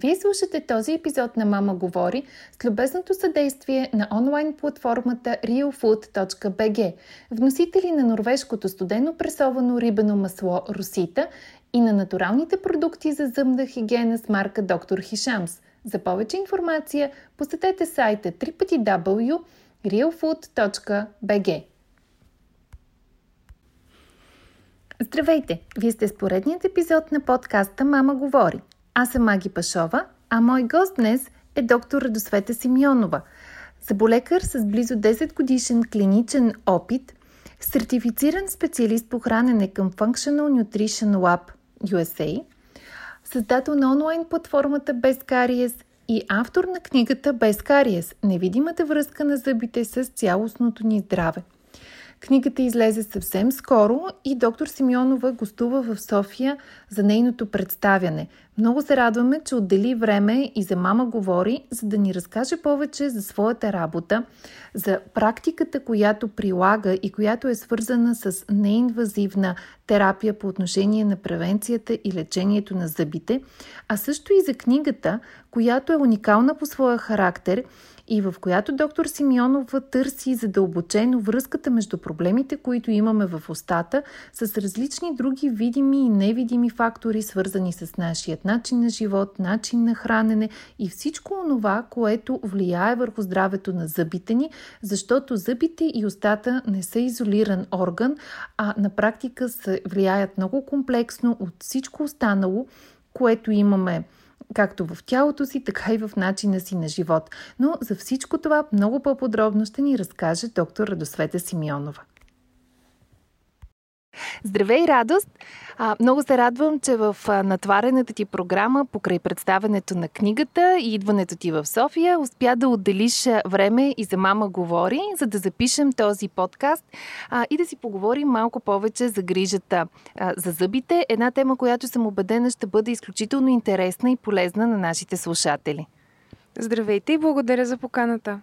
Вие слушате този епизод на Мама говори с любезното съдействие на онлайн платформата realfood.bg, вносители на норвежкото студено пресовано рибено масло Русита и на натуралните продукти за зъбна хигиена с марка Доктор Хишамс. За повече информация посетете сайта www.realfood.bg. Здравейте! Вие сте с поредният епизод на подкаста Мама говори. Аз съм Маги Пашова, а мой гост днес е доктор Радосвета Симеонова, заболекар с близо 10 годишен клиничен опит, сертифициран специалист по хранене към Functional Nutrition Lab USA, създател на онлайн платформата Без кариес и автор на книгата Без кариес – невидимата връзка на зъбите с цялостното ни здраве – Книгата излезе съвсем скоро и доктор Симеонова гостува в София за нейното представяне. Много се радваме, че отдели време и за мама говори, за да ни разкаже повече за своята работа, за практиката, която прилага и която е свързана с неинвазивна терапия по отношение на превенцията и лечението на зъбите, а също и за книгата, която е уникална по своя характер и в която доктор Симеонова търси задълбочено връзката между проблемите, които имаме в устата, с различни други видими и невидими фактори, свързани с нашият начин на живот, начин на хранене и всичко онова, което влияе върху здравето на зъбите ни, защото зъбите и устата не са изолиран орган, а на практика се влияят много комплексно от всичко останало, което имаме както в тялото си, така и в начина си на живот. Но за всичко това много по-подробно ще ни разкаже доктор Радосвета Симеонова. Здравей, радост! А, много се радвам, че в натварената ти програма, покрай представенето на книгата и идването ти в София, успя да отделиш време и за мама говори, за да запишем този подкаст а, и да си поговорим малко повече за грижата а, за зъбите. Една тема, която съм убедена ще бъде изключително интересна и полезна на нашите слушатели. Здравейте и благодаря за поканата.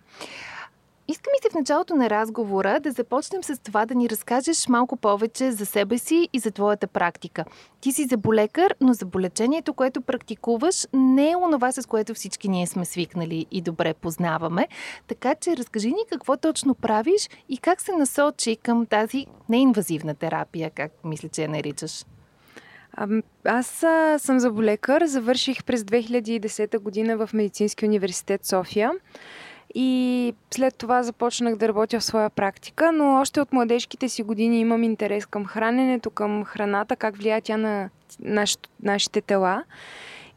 Искам и се в началото на разговора да започнем с това да ни разкажеш малко повече за себе си и за твоята практика. Ти си заболекар, но заболечението, което практикуваш, не е онова, с което всички ние сме свикнали и добре познаваме. Така че разкажи ни какво точно правиш и как се насочи към тази неинвазивна терапия, как мисля, че я наричаш. Аз а, съм заболекар. Завърших през 2010 година в Медицински университет София. И след това започнах да работя в своя практика, но още от младежките си години имам интерес към храненето, към храната, как влияе тя на наш, нашите тела.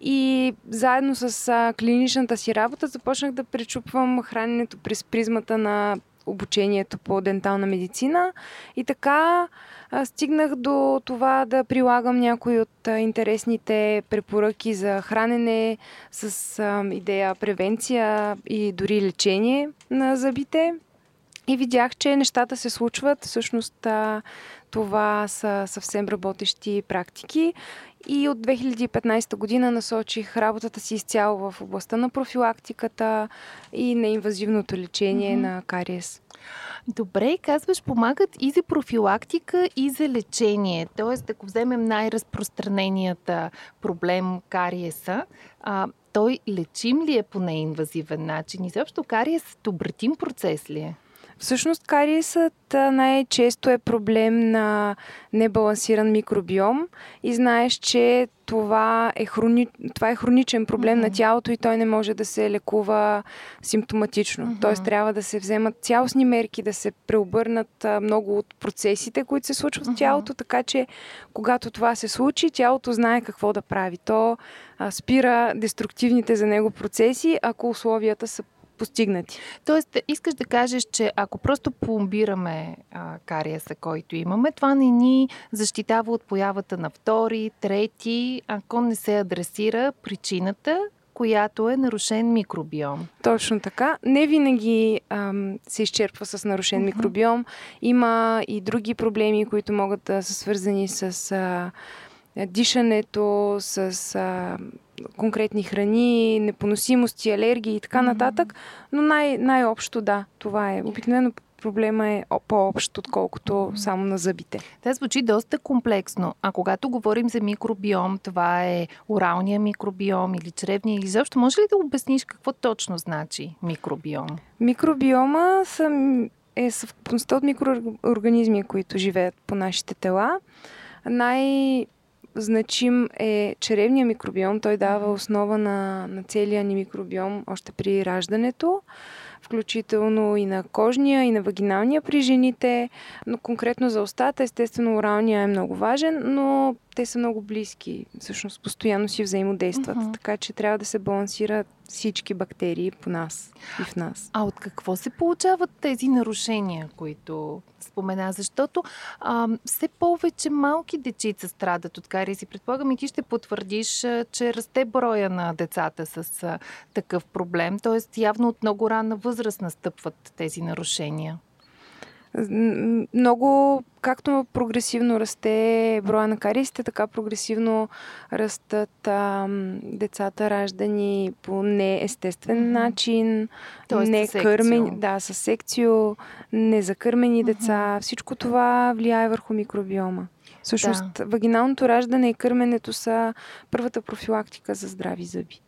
И заедно с клиничната си работа започнах да пречупвам храненето през призмата на обучението по дентална медицина. И така стигнах до това да прилагам някои от интересните препоръки за хранене с идея превенция и дори лечение на зъбите. И видях, че нещата се случват. Всъщност това са съвсем работещи практики. И от 2015 година насочих работата си изцяло в областта на профилактиката и на инвазивното лечение mm-hmm. на кариес. Добре, казваш, помагат и за профилактика, и за лечение. Тоест, ако вземем най-разпространеният проблем кариеса, а, той лечим ли е по неинвазивен начин? И също кариес обратим процес ли е? Всъщност кариесът най-често е проблем на небалансиран микробиом и знаеш, че това е, хрони... това е хроничен проблем mm-hmm. на тялото и той не може да се лекува симптоматично. Mm-hmm. Тоест трябва да се вземат цялостни мерки, да се преобърнат много от процесите, които се случват mm-hmm. в тялото, така че когато това се случи, тялото знае какво да прави. То а, спира деструктивните за него процеси, ако условията са постигнати. Тоест, искаш да кажеш, че ако просто пломбираме а, кариеса, който имаме, това не ни защитава от появата на втори, трети, ако не се адресира причината, която е нарушен микробиом. Точно така. Не винаги ам, се изчерпва с нарушен uh-huh. микробиом. Има и други проблеми, които могат да са свързани с а, дишането, с а, конкретни храни, непоносимости, алергии и така нататък. Но най- най-общо да, това е. Обикновено проблема е по-общ, отколкото само на зъбите. Това звучи доста комплексно. А когато говорим за микробиом, това е оралния микробиом или чревния, или защо може ли да обясниш какво точно значи микробиом? Микробиома са, е съвкупността от микроорганизми, които живеят по нашите тела. Най- значим е черевния микробиом. Той дава основа на, на целия ни микробиом още при раждането включително и на кожния, и на вагиналния при жените, но конкретно за устата, естествено, оралния е много важен, но те са много близки, всъщност постоянно си взаимодействат, uh-huh. така че трябва да се балансират всички бактерии по нас и в нас. А от какво се получават тези нарушения, които спомена? Защото а, все повече малки дечица страдат от кариеси. Предполагам и ти ще потвърдиш, че расте броя на децата с а, такъв проблем. Тоест явно от много ранна възраст настъпват тези нарушения. Много, както прогресивно расте броя на кариесите, така прогресивно растат а, децата раждани по неестествен mm-hmm. начин, Тоест не кърмени, да, с секцио, незакърмени mm-hmm. деца. Всичко това влияе върху микробиома. Всъщност, да. вагиналното раждане и кърменето са първата профилактика за здрави зъби.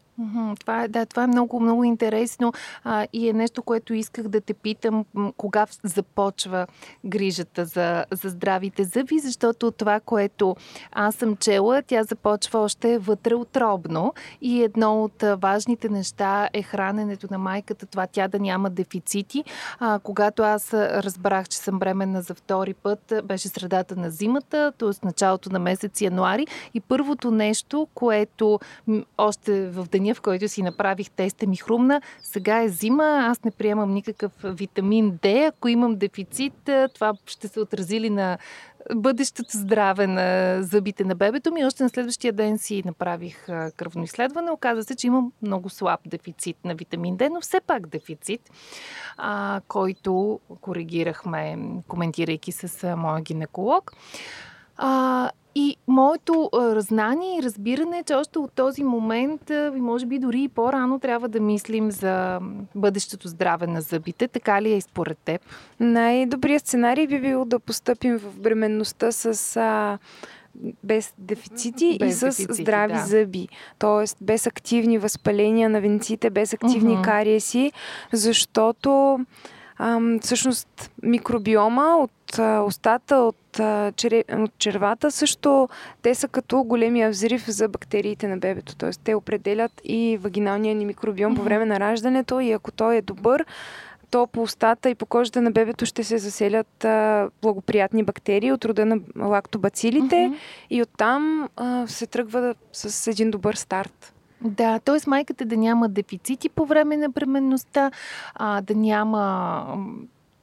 Това е, да, това е много, много интересно а, и е нещо, което исках да те питам кога започва грижата за, за здравите зъби, защото това, което аз съм чела, тя започва още вътре отробно и едно от важните неща е храненето на майката, това тя да няма дефицити. А, когато аз разбрах, че съм бременна за втори път, беше средата на зимата, т.е. началото на месец януари и първото нещо, което още в деня деня, в който си направих теста, ми хрумна. Сега е зима, аз не приемам никакъв витамин D. Ако имам дефицит, това ще се отрази ли на бъдещето здраве на зъбите на бебето ми. Още на следващия ден си направих кръвно изследване. Оказа се, че имам много слаб дефицит на витамин D, но все пак дефицит, а, който коригирахме, коментирайки с моя гинеколог. А, и моето знание и разбиране е, че още от този момент, може би дори и по-рано, трябва да мислим за бъдещето здраве на зъбите. Така ли е и според теб? Най-добрият сценарий би бил да постъпим в бременността с а, без дефицити без и с дефицити, здрави да. зъби. Тоест без активни възпаления на венците, без активни uh-huh. кариеси, защото ам, всъщност микробиома от а, устата, от, а, чере, от червата също те са като големия взрив за бактериите на бебето. Т.е. те определят и вагиналния ни микробиом mm-hmm. по време на раждането и ако той е добър, то по устата и по кожата на бебето ще се заселят а, благоприятни бактерии от рода на лактобацилите mm-hmm. и оттам а, се тръгва с един добър старт. Да, т.е. майката да няма дефицити по време на бременността, а, да няма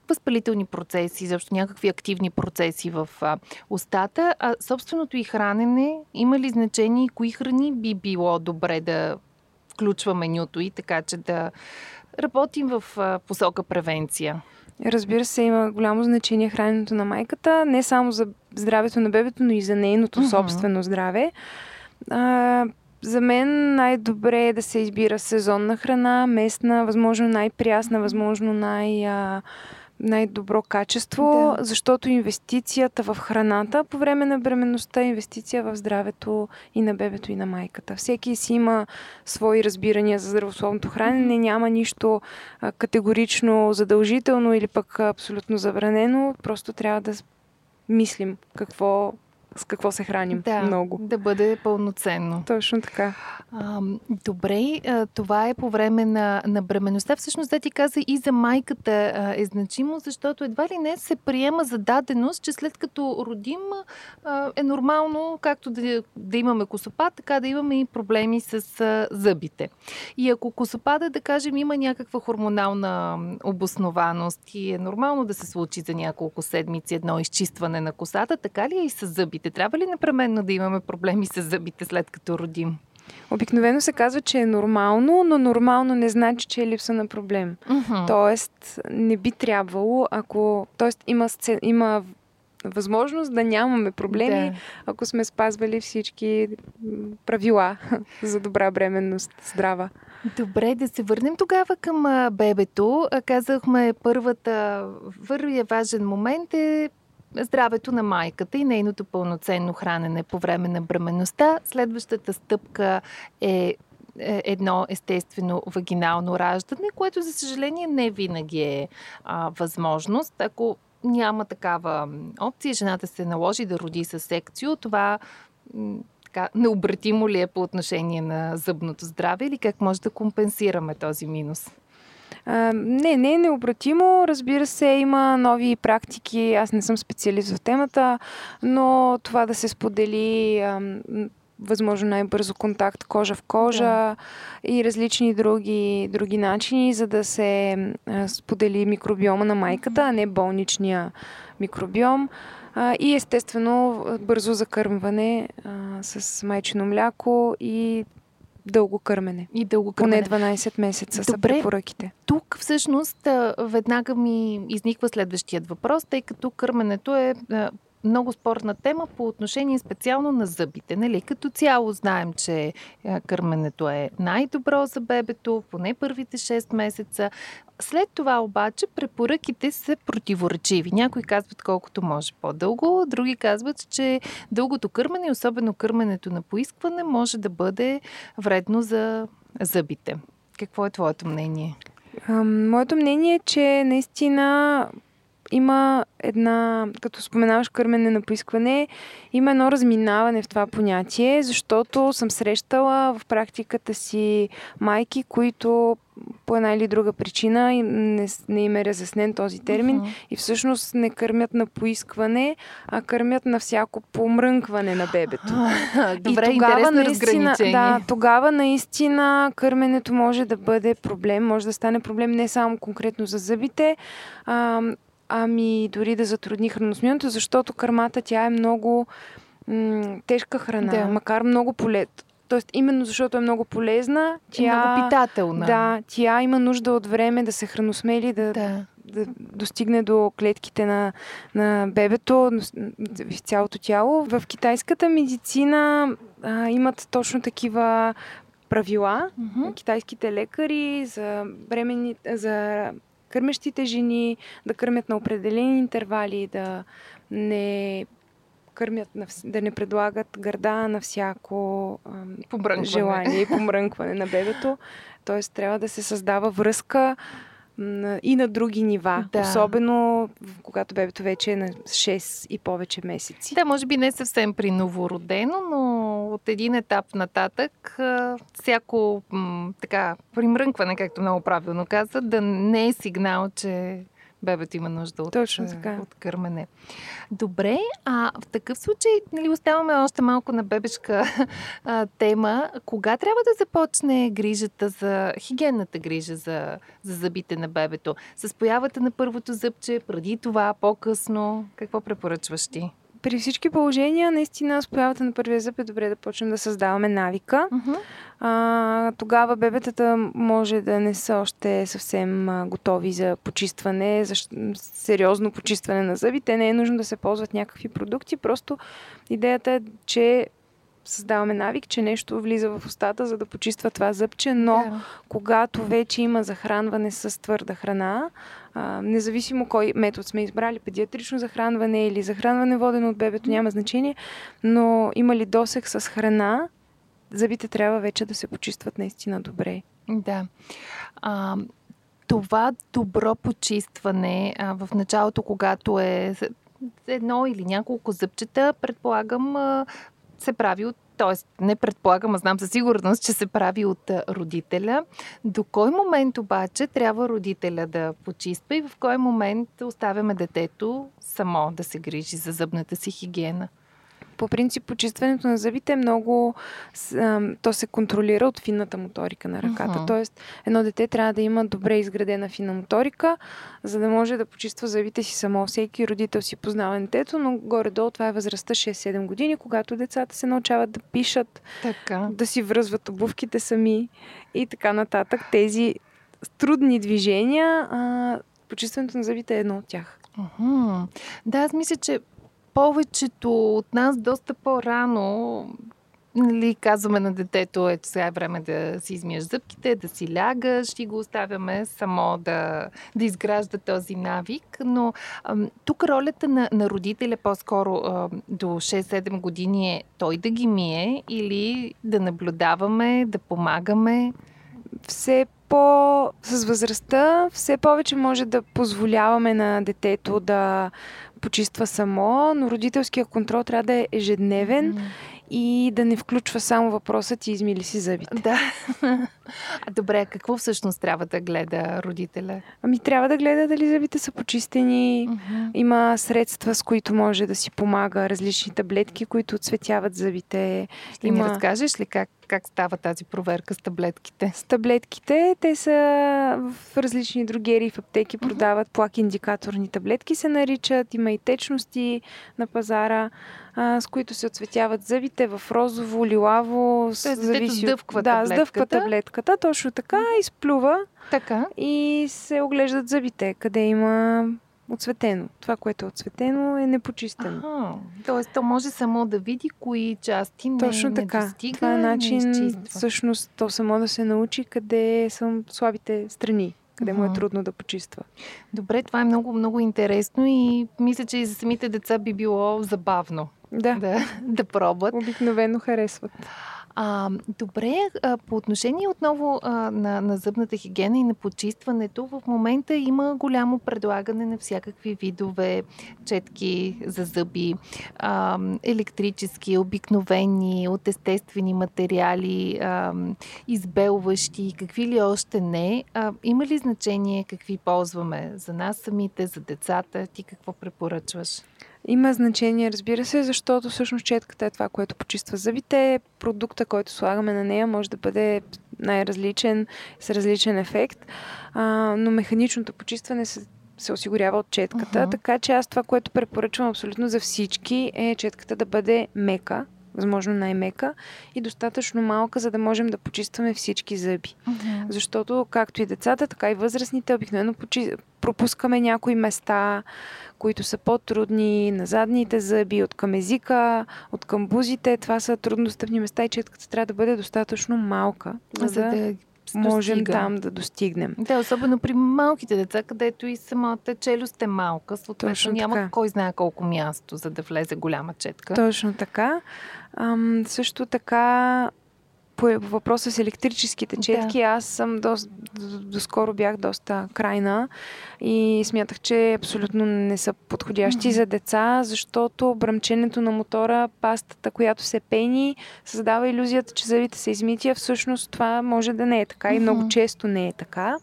възпалителни процеси, защо някакви активни процеси в а, устата, а собственото и хранене има ли значение и кои храни би било добре да включва менюто и така, че да работим в а, посока превенция? Разбира се, има голямо значение храненето на майката, не само за здравето на бебето, но и за нейното mm-hmm. собствено здраве. А, за мен най-добре е да се избира сезонна храна, местна, възможно най-прясна, възможно най- най-добро качество, да. защото инвестицията в храната по време на бременността е инвестиция в здравето и на бебето и на майката. Всеки си има свои разбирания за здравословното хранене, няма нищо категорично задължително или пък абсолютно забранено, просто трябва да мислим какво с какво се храним да, много. Да бъде пълноценно. Точно така. А, добре, това е по време на, на бременността. Всъщност, да ти каза, и за майката е значимо, защото едва ли не се приема за даденост, че след като родим е нормално, както да, да имаме косопад, така да имаме и проблеми с зъбите. И ако косопада, да кажем, има някаква хормонална обоснованост и е нормално да се случи за няколко седмици едно изчистване на косата, така ли е и с зъбите? Трябва ли непременно да имаме проблеми с зъбите след като родим? Обикновено се казва, че е нормално, но нормално не значи, че е липса на проблем. Mm-hmm. Тоест, не би трябвало, ако. Тоест, има, има възможност да нямаме проблеми, Да. ако сме спазвали всички правила за добра бременност, здрава. Добре, да се върнем тогава към бебето. Казахме, първата, първият важен момент е здравето на майката и нейното пълноценно хранене по време на бременността. Следващата стъпка е е едно естествено вагинално раждане, което за съжаление не винаги е а, възможност. Ако няма такава опция, жената се наложи да роди с секцио, това така, необратимо ли е по отношение на зъбното здраве или как може да компенсираме този минус? Не, не е необратимо. Разбира се, има нови практики. Аз не съм специалист в темата, но това да се сподели възможно най-бързо контакт кожа в кожа Да. и различни други, други начини, за да се сподели микробиома на майката, а не болничния микробиом. И естествено бързо закърмване а, с майчино мляко и дълго кърмене. И дълго Поне кърмене. 12 месеца са Добре. препоръките. Тук всъщност веднага ми изниква следващият въпрос, тъй като кърменето е много спорна тема по отношение специално на зъбите. Нали? Като цяло знаем, че а, кърменето е най-добро за бебето, поне първите 6 месеца. След това обаче препоръките са противоречиви. Някои казват колкото може по-дълго, други казват, че дългото кърмене, особено кърменето на поискване, може да бъде вредно за зъбите. Какво е твоето мнение? Моето мнение е, че наистина има една, като споменаваш кърмене на поискване, има едно разминаване в това понятие, защото съм срещала в практиката си майки, които по една или друга причина не, не им е разяснен този термин Мгм. и всъщност не кърмят на поискване, а кърмят на всяко помрънкване на бебето. Добре, и тогава наистина, да, тогава наистина кърменето може да бъде проблем, може да стане проблем не само конкретно за зъбите, а, ами дори да затрудни храносмилането, защото кърмата тя е много м- тежка храна, Да. макар много полезна. Тоест, именно защото е много полезна, Тя... Е много питателна. да, тя има нужда от време да се храносмели, да, да. да достигне до клетките на, на бебето в цялото тяло. В китайската медицина а, имат точно такива правила. Мгм. Китайските лекари за бремени, за кърмещите жени да кърмят на определени интервали, да не кърмят, да не предлагат гърда на всяко ам, желание и помрънкване на бебето. Тоест трябва да се създава връзка и на други нива. Да. Особено когато бебето вече е на 6 и повече месеци. Да, може би не съвсем при новородено, но от един етап нататък всяко така примрънкване, както много правилно каза, да не е сигнал, че бебето има нужда от, Точно така. от кърмене. Добре, а в такъв случай нали, оставаме още малко на бебешка а, тема. Кога трябва да започне грижата за хигиенната грижа за, за зъбите на бебето? С появата на първото зъбче, преди това, по-късно? Какво препоръчваш ти? При всички положения, наистина, с появата на първия зъб е добре да почнем да създаваме навика. А, тогава бебетата може да не са още съвсем готови за почистване, за сериозно почистване на зъбите. Не е нужно да се ползват някакви продукти, просто идеята е, че създаваме навик, че нещо влиза в устата, за да почиства това зъбче, но Да. когато вече има захранване с твърда храна, а, независимо кой метод сме избрали, педиатрично захранване или захранване водено от бебето, няма значение, но има ли досек с храна, зъбите трябва вече да се почистват наистина добре. Да. А, това добро почистване а, в началото, когато е едно или няколко зъбчета, предполагам, се прави от Тоест, не предполагам, а знам със сигурност, че се прави от родителя. До кой момент обаче трябва родителя да почиства и в кой момент оставяме детето само да се грижи за зъбната си хигиена? По принцип почистването на зъбите е много... То се контролира от финната моторика на ръката. Uh-huh. Тоест, едно дете трябва да има добре изградена финна моторика, за да може да почиства зъбите си само. Всеки родител си познава детето, но горе-долу това е възрастта 6-7 години, когато децата се научават да пишат, така. да си връзват обувките сами и така нататък. Тези трудни движения, а, почистването на зъбите е едно от тях. Uh-huh. Да, аз мисля, че повечето от нас доста по-рано нали, казваме на детето, е, че сега е време да си измиеш зъбките, да си лягаш и го оставяме само да, да изгражда този навик. Но ам, тук ролята на, на родителя по-скоро ам, до 6-7 години е той да ги мие или да наблюдаваме, да помагаме. Все по... с възрастта все повече може да позволяваме на детето да почиства само, но родителския контрол трябва да е ежедневен и да не включва само въпросът ти измили си зъбите. Да. А добре, какво всъщност трябва да гледа родителя? Ами трябва да гледа дали зъбите са почистени. Mm-hmm. Има средства, с които може да си помага, различни таблетки, които отсветяват зъбите. Ще Има... ни разкажеш ли как как става тази проверка с таблетките? С таблетките, те са в различни другери в аптеки, продават плак индикаторни таблетки, се наричат. Има и течности на пазара, а, с които се отсветяват зъбите в розово, лилаво. Тоест, зависи сдъвква да, таблетката. сдъвква таблетката, точно така, изплюва. Така. И се оглеждат зъбите, къде има Отцветено. Това, което е отцветено, е непочистено. Ага. Тоест, то може само да види кои части не, Точно така. не достига. Това е начин, всъщност, то само да се научи къде са слабите страни къде му е трудно да почиства. Добре, това е много, много интересно и мисля, че и за самите деца би било забавно да, да, да пробват. Обикновено харесват. А, добре, а, по отношение отново а, на, на зъбната хигиена и на почистването, в момента има голямо предлагане на всякакви видове четки за зъби, а, електрически, обикновени, от естествени материали, а, избелващи, какви ли още не. А, има ли значение какви ползваме за нас самите, за децата? Ти какво препоръчваш? Има значение, разбира се, защото всъщност четката е това, което почиства зъбите. Продукта, който слагаме на нея, може да бъде най-различен, с различен ефект, а, но механичното почистване се, се осигурява от четката. Uh-huh. Така че аз това, което препоръчвам абсолютно за всички, е четката да бъде мека, възможно най-мека и достатъчно малка, за да можем да почистваме всички зъби. Uh-huh. Защото както и децата, така и възрастните обикновено почи... пропускаме някои места, които са по-трудни, на задните зъби, от към езика, от към бузите. Това са труднодостъпни места и четката трябва да бъде достатъчно малка, за, за да, да можем там да достигнем. Да, особено при малките деца, където и самата челюст е малка, съответно няма така. кой знае колко място, за да влезе голяма четка. Точно така. Ам, също така по въпроса с електрическите четки, да. аз съм до, доскоро бях доста крайна и смятах, че абсолютно не са подходящи mm-hmm. за деца, защото бръмченето на мотора, пастата, която се пени, създава иллюзията, че зъбите са измити, а всъщност това може да не е така mm-hmm. и много често не е така.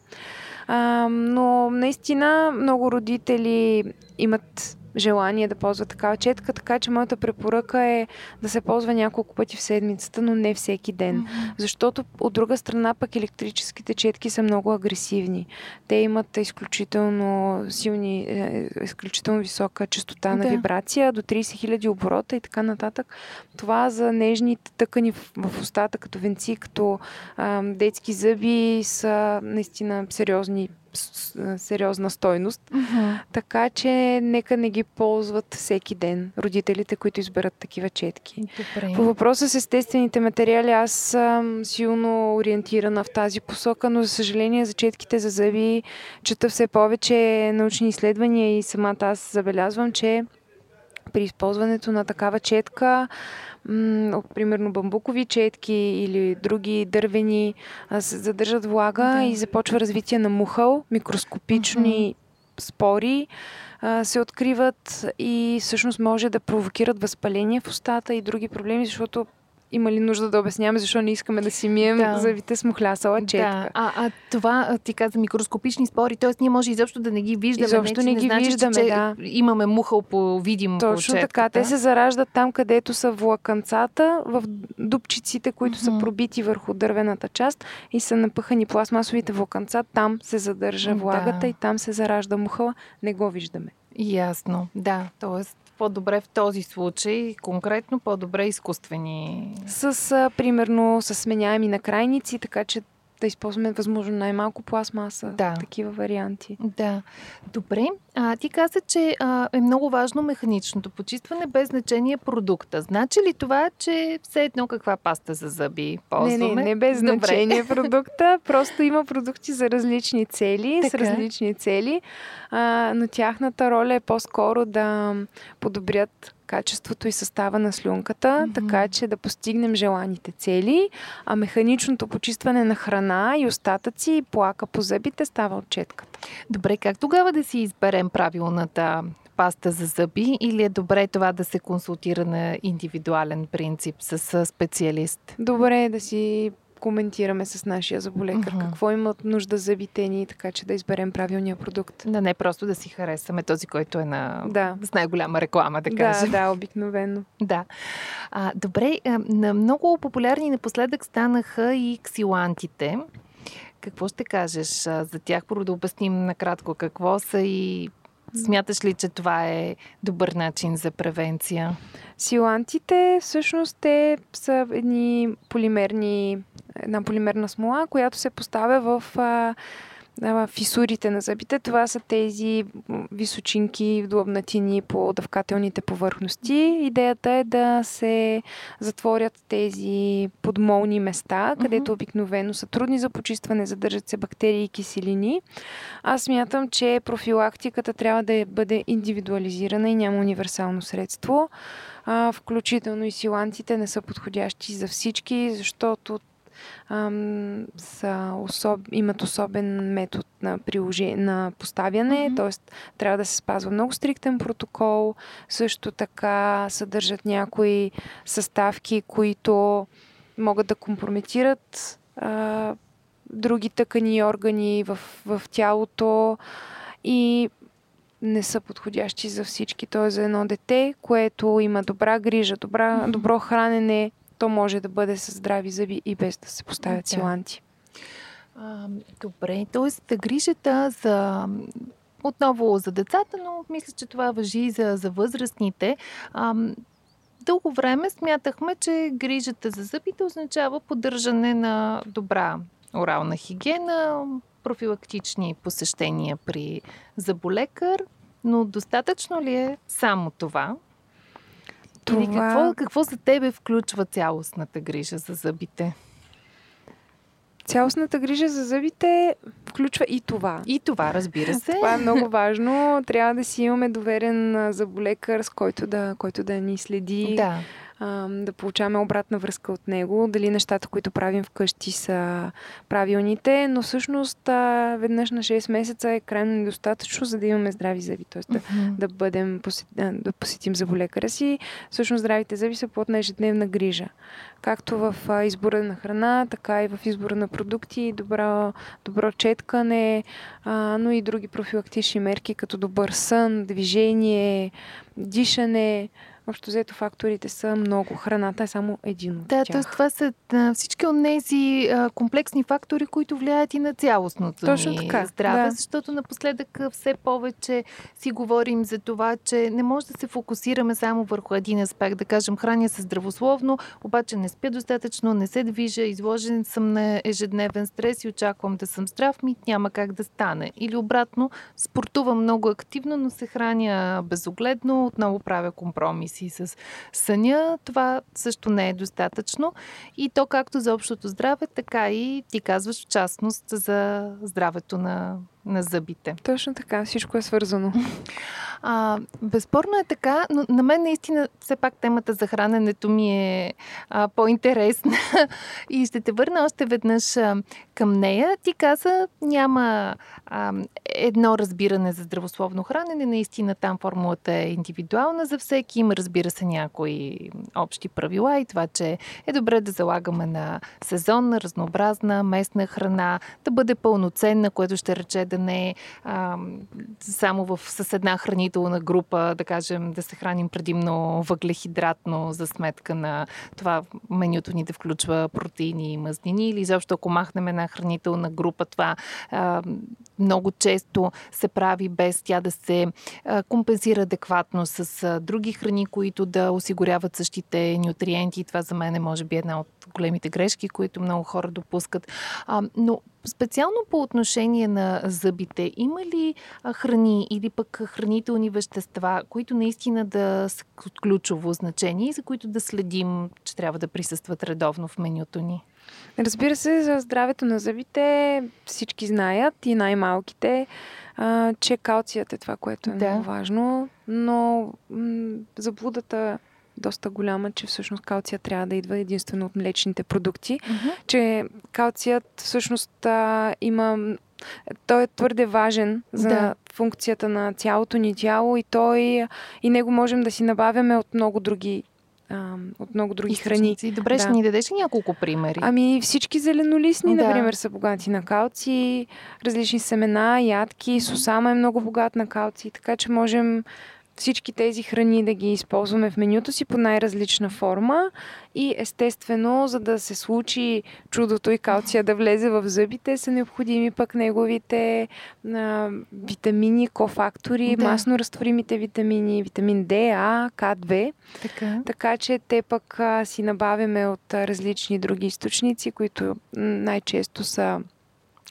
А, но наистина много родители имат желание да ползва такава четка, така че моята препоръка е да се ползва няколко пъти в седмицата, но не всеки ден. Mm-hmm. Защото от друга страна пък електрическите четки са много агресивни. Те имат изключително силни, е, изключително висока частота на вибрация, до 30 000 оборота и така нататък. Това за нежните тъкани в, в устата, като венци, като а, детски зъби са наистина сериозни сериозна стойност. Uh-huh. Така че нека не ги ползват всеки ден родителите, които изберат такива четки. Добре. По въпроса с естествените материали, аз съм силно ориентирана в тази посока, но за съжаление за четките за зъби чета все повече научни изследвания и самата аз забелязвам, че при използването на такава четка м- примерно бамбукови четки или други дървени, се задържат влага да. и започва развитие на мухъл, микроскопични mm-hmm. спори а, се откриват и всъщност може да провокират възпаление в устата и други проблеми, защото има ли нужда да обясняваме защо не искаме да си мием да. зъбите с мухлясала четка. Да. А, а това ти каза микроскопични спори, т.е. ние може изобщо да не ги виждаме. Изобщо не, не, не ги значи, виждаме, че, да. имаме мухъл по видим Точно по така. Те се зараждат там, където са влаканцата, в дупчиците, които mm-hmm. са пробити върху дървената част и са напъхани пластмасовите влаканца. Там се задържа влагата да. и там се заражда мухъла. Не го виждаме. Ясно, да. Тоест, по-добре в този случай, конкретно по-добре изкуствени. С, примерно, с сменяеми накрайници, така че да използваме възможно най-малко пластмаса. Да. Такива варианти. Да. Добре. А, ти каза, че а, е много важно механичното почистване без значение продукта. Значи ли това, че все едно каква паста за зъби ползваме? Не, не, не без Добре. значение продукта. Просто има продукти за различни цели, така. с различни цели, а, но тяхната роля е по-скоро да подобрят качеството и състава на слюнката, mm-hmm. така че да постигнем желаните цели, а механичното почистване на храна и остатъци и плака по зъбите става от четката. Добре, как тогава да си изберем правилната паста за зъби или е добре това да се консултира на индивидуален принцип с специалист? Добре е да си коментираме с нашия заболекар uh-huh. какво имат нужда зъбите ни, така че да изберем правилния продукт. Да не просто да си харесаме този, който е на... да. с най-голяма реклама, да кажем. Да, да, обикновено. да. А, добре, на много популярни напоследък станаха и ксилантите. Какво ще кажеш за тях? Първо да обясним накратко какво са и смяташ ли, че това е добър начин за превенция? Силантите всъщност те са едни полимерни, една полимерна смола, която се поставя в а, фисурите на зъбите. Това са тези височинки, длъбнатини по дъвкателните повърхности. Идеята е да се затворят тези подмолни места, където обикновено са трудни за почистване, задържат се бактерии и киселини. Аз смятам, че профилактиката трябва да бъде индивидуализирана и няма универсално средство. А, включително и силанците не са подходящи за всички, защото ам, са особ... имат особен метод на, приложи... на поставяне, mm-hmm. т.е. трябва да се спазва много стриктен протокол. Също така съдържат някои съставки, които могат да компрометират а, други тъкани и органи в, в тялото и не са подходящи за всички. Т.е. за едно дете, което има добра грижа, добра, добро хранене, то може да бъде с здрави зъби и без да се поставят силанти. А, добре, т.е. грижата за отново за децата, но мисля, че това въжи и за, за възрастните. А, дълго време смятахме, че грижата за зъбите означава поддържане на добра орална хигиена, профилактични посещения при заболекар, но достатъчно ли е само това? Това... Или какво, какво за тебе включва цялостната грижа за зъбите? Цялостната грижа за зъбите включва и това. И това, разбира се. Това е много важно. Трябва да си имаме доверен заболекар, с който да, който да ни следи. Да а, да получаваме обратна връзка от него, дали нещата, които правим вкъщи са правилните, но всъщност а, веднъж на 6 месеца е крайно недостатъчно, за да имаме здрави зъби, т.е. Mm-hmm. да, да, бъдем, да посетим заболекара си. Всъщност здравите зъби са плод на ежедневна грижа. Както в а, избора на храна, така и в избора на продукти, добро, добро четкане, а, но и други профилактични мерки, като добър сън, движение, дишане, Общо взето факторите са много. Храната е само един от да, тях. т.е. това са всички от тези комплексни фактори, които влияят и на цялостното Точно ни така, здраве, да. защото напоследък все повече си говорим за това, че не може да се фокусираме само върху един аспект. Да кажем, храня се здравословно, обаче не спя достатъчно, не се движа, изложен съм на ежедневен стрес и очаквам да съм здрав, ми няма как да стане. Или обратно, спортувам много активно, но се храня безогледно, отново правя компромис си с съня, това също не е достатъчно. И то както за общото здраве, така и ти казваш в частност за здравето на на зъбите. Точно така, всичко е свързано. А, безспорно е така, но на мен наистина все пак темата за храненето ми е а, по-интересна и ще те върна още веднъж а, към нея. Ти каза, няма а, едно разбиране за здравословно хранене. Наистина там формулата е индивидуална за всеки. Има, разбира се, някои общи правила и това, че е добре да залагаме на сезонна, разнообразна, местна храна, да бъде пълноценна, което ще рече да не е само в, с една хранителна група, да кажем, да се храним предимно въглехидратно за сметка на това менюто ни да включва протеини и мазнини или защо ако махнем една хранителна група, това а, много често се прави без тя да се а, компенсира адекватно с а, други храни, които да осигуряват същите нутриенти. Това за мен е може би една от големите грешки, които много хора допускат. А, но специално по отношение на зъбите, има ли храни или пък хранителни вещества, които наистина да са от ключово значение и за които да следим, че трябва да присъстват редовно в менюто ни? Разбира се, за здравето на зъбите всички знаят и най-малките, а, че калцият е това, което е да. много важно, но м- заблудата доста голяма, че всъщност калция трябва да идва единствено от млечните продукти, mm-hmm. че калцият всъщност а, има той е твърде важен за да. функцията на цялото ни тяло и той и него можем да си набавяме от много други а, от много други храни. Добре, да. ще ни дадеш ли няколко примери? Ами всички зеленолистни, да. например, са богати на калци, различни семена, ядки, сусама е много богат на калци, така че можем всички тези храни да ги използваме в менюто си по най-различна форма и естествено, за да се случи чудото и калция да влезе в зъбите, са необходими пък неговите а, витамини, кофактори, да. масно разтворимите витамини, витамин D, А, К2. Така. така че те пък а, си набавяме от а, различни други източници, които най-често са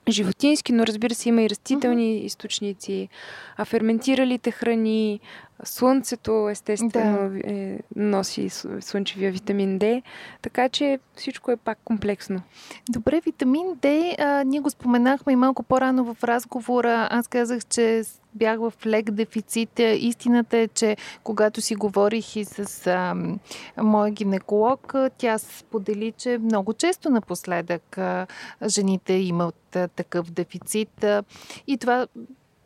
животински, но разбира се има и растителни източници, а ферментиралите храни, слънцето естествено да. е, носи слънчевия витамин D, така че всичко е пак комплексно. Добре, витамин D, а, ние го споменахме и малко по-рано в разговора. Аз казах, че бях в лек дефицит. Истината е, че когато си говорих и с а, моя гинеколог, тя сподели, че много често напоследък а, жените имат а, такъв дефицит. А, и това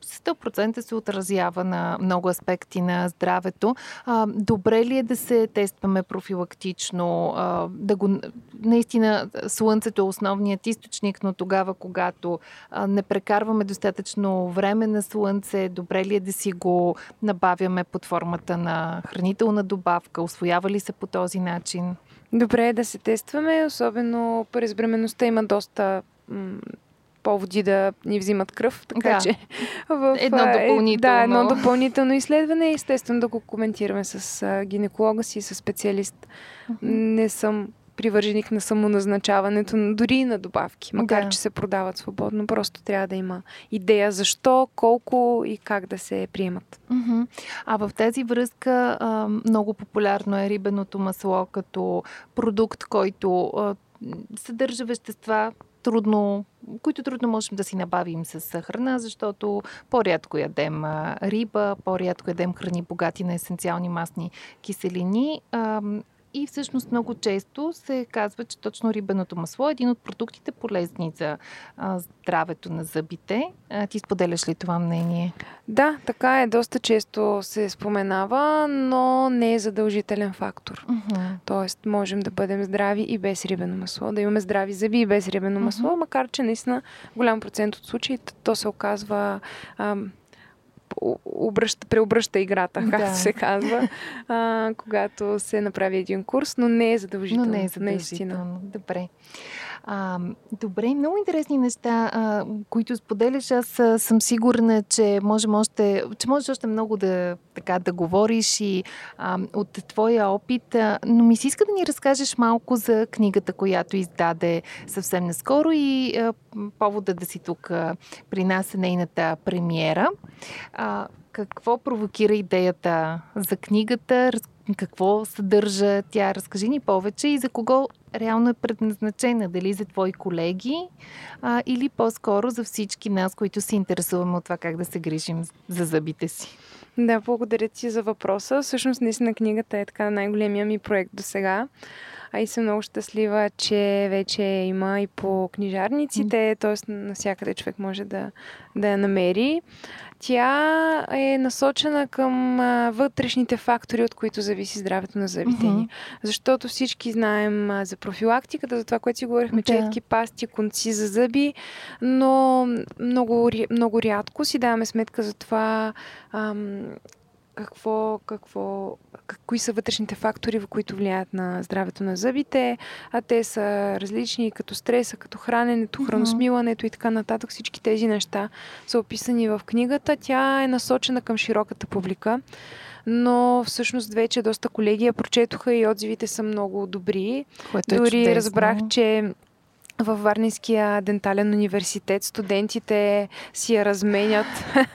100% се отразява на много аспекти на здравето. А, добре ли е да се тестваме профилактично? А, да го, наистина слънцето е основният източник, но тогава, когато а, не прекарваме достатъчно време на слънце, добре ли е да си го набавяме под формата на хранителна добавка? Освоява ли се по този начин? Добре е да се тестваме, особено през бременността има доста поводи да ни взимат кръв, така да. че в, едно допълнително. Да, едно допълнително изследване и естествено да го коментираме с гинеколога си, с специалист. Не съм привърженик на самоназначаването, дори и на добавки, макар да. че се продават свободно. Просто трябва да има идея защо, колко и как да се приемат. Uh-huh. А в тази връзка а, много популярно е рибеното масло като продукт, който а, съдържа вещества, трудно, които трудно можем да си набавим с храна, защото по-рядко ядем риба, по-рядко ядем храни богати на есенциални масни киселини. И всъщност много често се казва, че точно рибеното масло е един от продуктите полезни за а, здравето на зъбите. А, ти споделяш ли това мнение? Да, така е. Доста често се споменава, но не е задължителен фактор. Uh-huh. Тоест, можем да бъдем здрави и без рибено масло, да имаме здрави зъби и без рибено масло, uh-huh. макар че наистина голям процент от случаите то се оказва ам, обръща, преобръща играта, да. както се казва, а, когато се направи един курс, но не е задължително. Но не е задължително. Наистина. Добре. А, добре, много интересни неща, а, които споделяш. Аз а, съм сигурна, че можем още, че можеш още много да, така, да говориш и а, от твоя опит, а, но ми се иска да ни разкажеш малко за книгата, която издаде съвсем наскоро и а, повода да си тук а, при нас е нейната премиера. А, какво провокира идеята за книгата? какво съдържа тя. Разкажи ни повече и за кого реално е предназначена. Дали за твои колеги а, или по-скоро за всички нас, които се интересуваме от това как да се грижим за зъбите си. Да, благодаря ти за въпроса. Всъщност, наистина книгата е така най-големия ми проект до сега. А и съм много щастлива, че вече има и по книжарниците, т.е. навсякъде човек може да, да я намери. Тя е насочена към а, вътрешните фактори, от които зависи здравето на зъбите mm-hmm. ни. Защото всички знаем а, за профилактиката, за това, което си говорихме, да. четки, пасти, конци за зъби, но много, много рядко си даваме сметка за това ам, какво, какво, как, кои са вътрешните фактори, които влияят на здравето на зъбите, а те са различни, като стреса, като храненето, храносмилането и така нататък. Всички тези неща са описани в книгата. Тя е насочена към широката публика но всъщност вече доста колеги я прочетоха и отзивите са много добри. Което е Дори чудесно. разбрах, че във Варнинския дентален университет студентите си я разменят,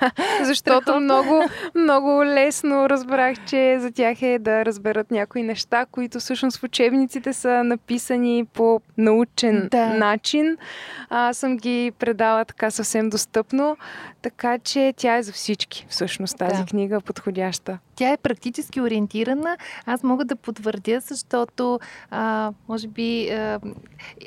защото много, много лесно разбрах, че за тях е да разберат някои неща, които всъщност в учебниците са написани по научен да. начин. Аз съм ги предала така съвсем достъпно, така че тя е за всички всъщност тази да. книга подходяща. Тя е практически ориентирана. Аз мога да потвърдя, защото а, може би а,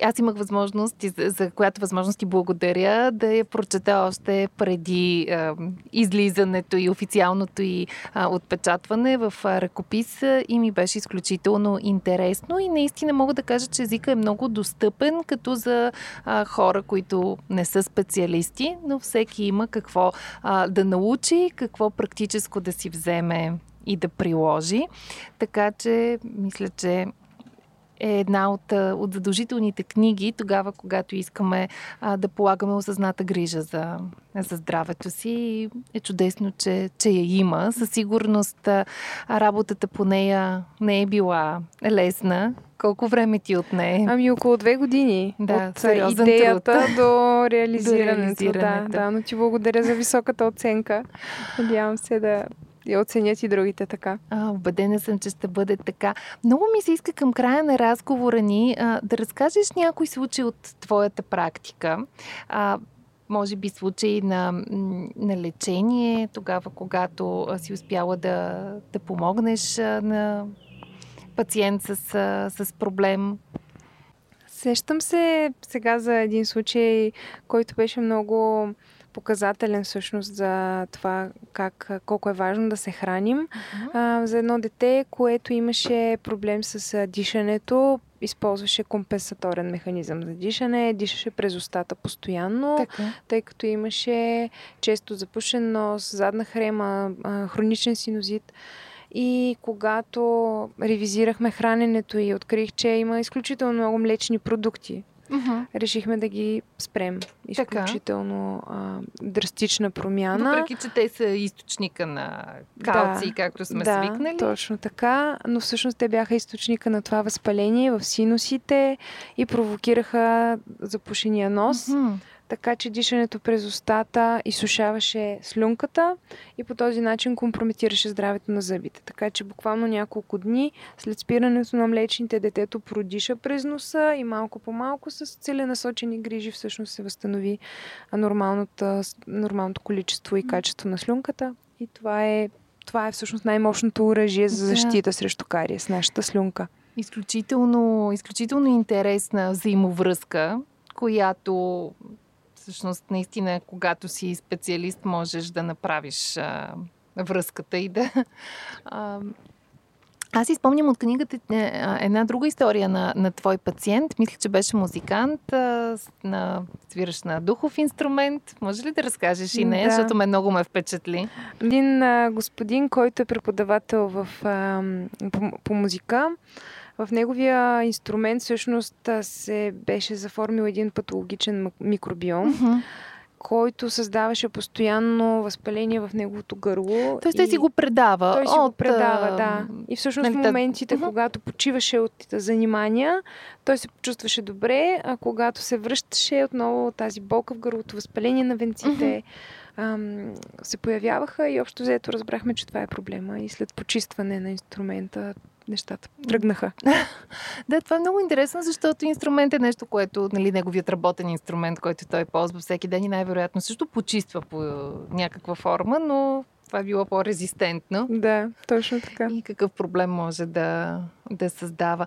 аз имах възможност, за, която възможност ти благодаря, да я прочета още преди а, излизането и официалното и а, отпечатване в ръкопис и ми беше изключително интересно. И наистина мога да кажа, че езика е много достъпен, като за а, хора, които не са специалисти, но всеки има какво а, да научи, какво практическо да си вземе и да приложи. Така че, мисля, че е една от, от задължителните книги, тогава, когато искаме а, да полагаме осъзната грижа за, за здравето си. И е чудесно, че, че я има. Със сигурност а, работата по нея не е била лесна. Колко време ти отне? Ами около две години. Да, от идеята труд. до реализирането. до реализирането. Да, да, но ти благодаря за високата оценка. Надявам се да и оценят и другите така. А, убедена съм, че ще бъде така. Много ми се иска към края на разговора ни а, да разкажеш някой случай от твоята практика. А, може би случаи на, на лечение, тогава когато си успяла да, да помогнеш на пациент с, с проблем. Сещам се сега за един случай, който беше много показателен всъщност за това как, колко е важно да се храним. А, за едно дете, което имаше проблем с дишането, използваше компенсаторен механизъм за дишане, дишаше през устата постоянно, така. тъй като имаше често запушен нос, задна хрема, хроничен синозит. И когато ревизирахме храненето и открих, че има изключително много млечни продукти uh-huh. решихме да ги спрем. Изключително а, драстична промяна. Въпреки, че те са източника на калци, да, както сме да, свикнали. точно така, но всъщност те бяха източника на това възпаление в синусите и провокираха запушения нос. Uh-huh така че дишането през устата изсушаваше слюнката и по този начин компрометираше здравето на зъбите. Така че буквално няколко дни след спирането на млечните детето продиша през носа и малко по малко с целенасочени грижи всъщност се възстанови нормалното, нормалното количество и качество на слюнката. И това е, това е всъщност най-мощното оръжие за защита да. срещу кария с нашата слюнка. Изключително, изключително интересна взаимовръзка, която всъщност наистина, когато си специалист, можеш да направиш а, връзката и да. А, аз изпомням от книгата е, една друга история на, на твой пациент. Мисля, че беше музикант, а, на, свираш на духов инструмент. Може ли да разкажеш и не, да. защото ме много ме впечатли? Един а, господин, който е преподавател в, а, по, по музика, в неговия инструмент всъщност се беше заформил един патологичен микробиом. Mm-hmm който създаваше постоянно възпаление в неговото гърло. Тоест, той си го предава. Той си от... го предава, да. И всъщност нали, в моментите, uh-huh. когато почиваше от занимания, той се чувстваше добре, а когато се връщаше отново тази болка в гърлото, възпаление на венците, uh-huh ам, се появяваха и общо взето разбрахме, че това е проблема и след почистване на инструмента нещата тръгнаха. да, това е много интересно, защото инструмент е нещо, което, нали, неговият работен инструмент, който той ползва всеки ден и най-вероятно също почиства по някаква форма, но това е било по-резистентно. Да, точно така. И какъв проблем може да, да създава.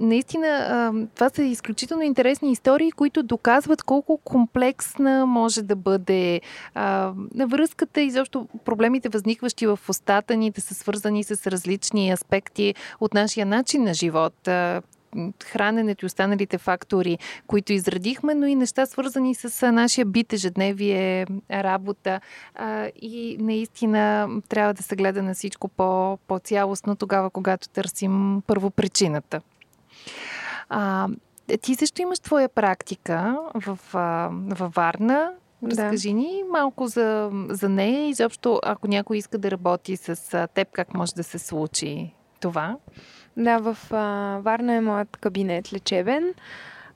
Наистина, това са изключително интересни истории, които доказват колко комплексна може да бъде на връзката и защо проблемите, възникващи в устата ни, да са свързани с различни аспекти от нашия начин на живот храненето и останалите фактори, които изредихме, но и неща свързани с нашия бит, ежедневие, работа. И наистина трябва да се гледа на всичко по, по-цялостно тогава, когато търсим първо причината. А, ти също имаш твоя практика в, във Варна. Разкажи да. ни малко за, за нея и заобщо, ако някой иска да работи с теб, как може да се случи това? Да, в а, Варна е моят кабинет лечебен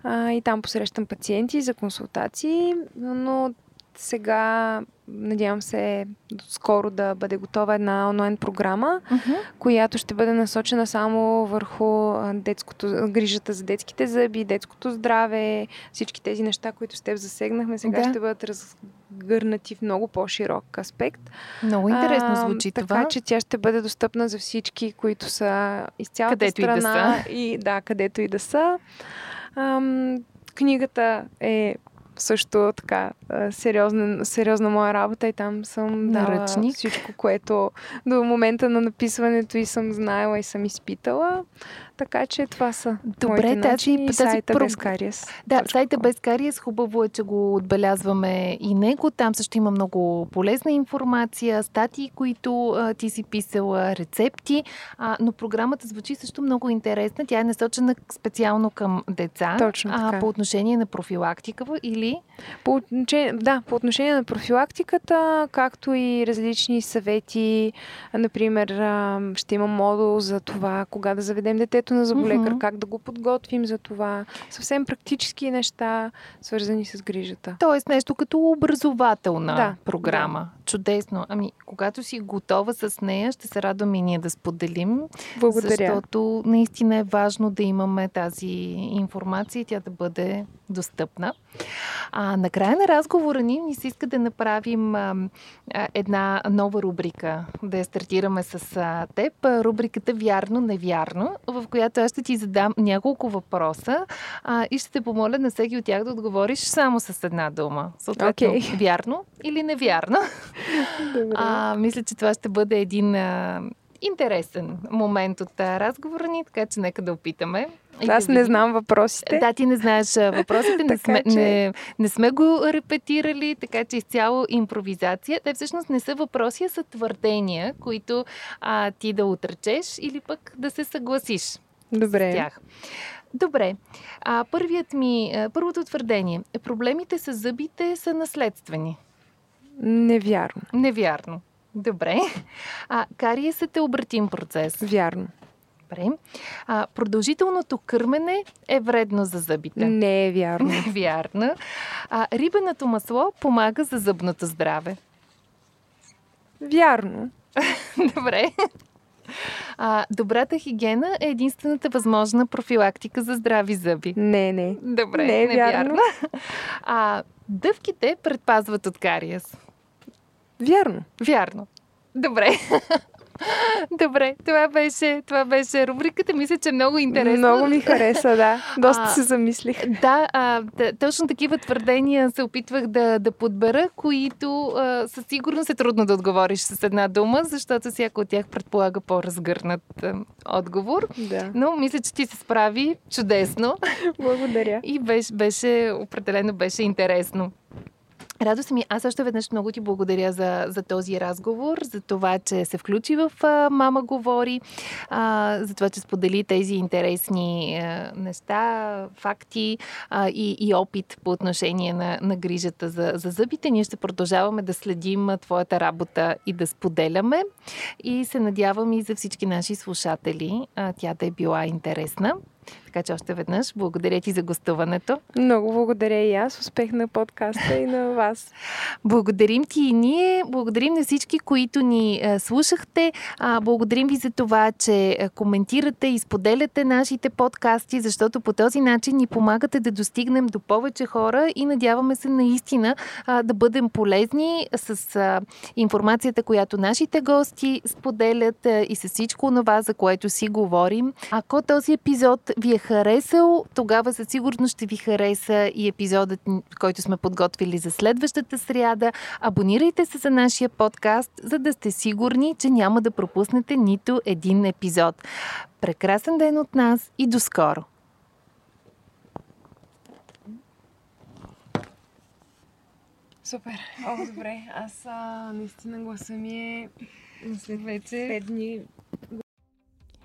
а, и там посрещам пациенти за консултации, но сега надявам се скоро да бъде готова една онлайн програма, uh-huh. която ще бъде насочена само върху детското, грижата за детските зъби, детското здраве, всички тези неща, които с теб засегнахме, сега да. ще бъдат разгърнати в много по-широк аспект. Много интересно звучи а, това. Така че тя ще бъде достъпна за всички, които са из цялата където страна. И, да са. и да, където и да са. Ам, книгата е също така сериозна, сериозна моя работа и там съм дала всичко, което до момента на написването и съм знаела и съм изпитала. Така че това са Добре, тази, начини тази, сайта про... без кариес. Да, сайта без кариес, хубаво е, че го отбелязваме и него. Там също има много полезна информация, статии, които а, ти си писала, рецепти, а, но програмата звучи също много интересна. Тя е насочена специално към деца. Точно така. А, по отношение на профилактика или? По отношение, да, по отношение на профилактиката, както и различни съвети, например, ще има модул за това, кога да заведем детето детето на зъболекар, mm-hmm. как да го подготвим за това. Съвсем практически неща, свързани с грижата. Тоест нещо като образователна да, програма. Да. Чудесно. Ами, когато си готова с нея, ще се радвам и ние да споделим. Благодаря. Защото наистина е важно да имаме тази информация и тя да бъде достъпна. А накрая на разговора ни ни се иска да направим а, една нова рубрика, да я стартираме с а, теб. Рубриката Вярно-невярно, в която аз ще ти задам няколко въпроса а, и ще те помоля на всеки от тях да отговориш само с една дума. Съответно, okay. вярно или невярно. Добре. А, мисля, че това ще бъде един а, интересен момент от разговора ни, така че нека да опитаме. Аз да не знам въпросите. Да, ти не знаеш въпросите, не, сме, че... не, не сме го репетирали, така че изцяло импровизация. Те всъщност не са въпроси, а са твърдения, които а, ти да отречеш или пък да се съгласиш Добре. с тях. Добре. А, първият ми, първото твърдение. Проблемите с зъбите са наследствени. Невярно. Невярно. Добре. А кариесът е обратим процес. Вярно. Добре. А, продължителното кърмене е вредно за зъбите. Не е вярно. Не е вярно. А, рибеното масло помага за зъбното здраве. Вярно. Добре. А, добрата хигиена е единствената възможна профилактика за здрави зъби. Не, не. Добре, не е не вярно. вярно. А, дъвките предпазват от кариес. Вярно. Вярно. Добре. Добре, това беше, това беше рубриката. Мисля, че е много интересно. Много ми хареса, да. Доста а, се замислих. Да, а, да, точно такива твърдения се опитвах да, да подбера, които а, със сигурност е трудно да отговориш с една дума, защото всяка от тях предполага по-разгърнат а, отговор. Да. Но мисля, че ти се справи чудесно. Благодаря. И беше, беше определено беше интересно. Радо се ми, аз още веднъж много ти благодаря за, за този разговор, за това, че се включи в а, Мама говори, а, за това, че сподели тези интересни а, неща, факти а, и, и опит по отношение на, на грижата за, за зъбите. Ние ще продължаваме да следим твоята работа и да споделяме и се надявам и за всички наши слушатели а, тя да е била интересна. Така че още веднъж благодаря ти за гостуването. Много благодаря и аз. Успех на подкаста и на вас. Благодарим ти и ние. Благодарим на всички, които ни а, слушахте. Благодарим ви за това, че а, коментирате и споделяте нашите подкасти, защото по този начин ни помагате да достигнем до повече хора и надяваме се наистина да бъдем полезни с информацията, която нашите гости споделят а, и с всичко това, за което си говорим. Ако този епизод ви е харесал, тогава със сигурност ще ви хареса и епизодът, който сме подготвили за следващата сряда. Абонирайте се за нашия подкаст, за да сте сигурни, че няма да пропуснете нито един епизод. Прекрасен ден от нас и до скоро! Супер. О, добре. Аз а, наистина гласа ми е след вече 5 дни.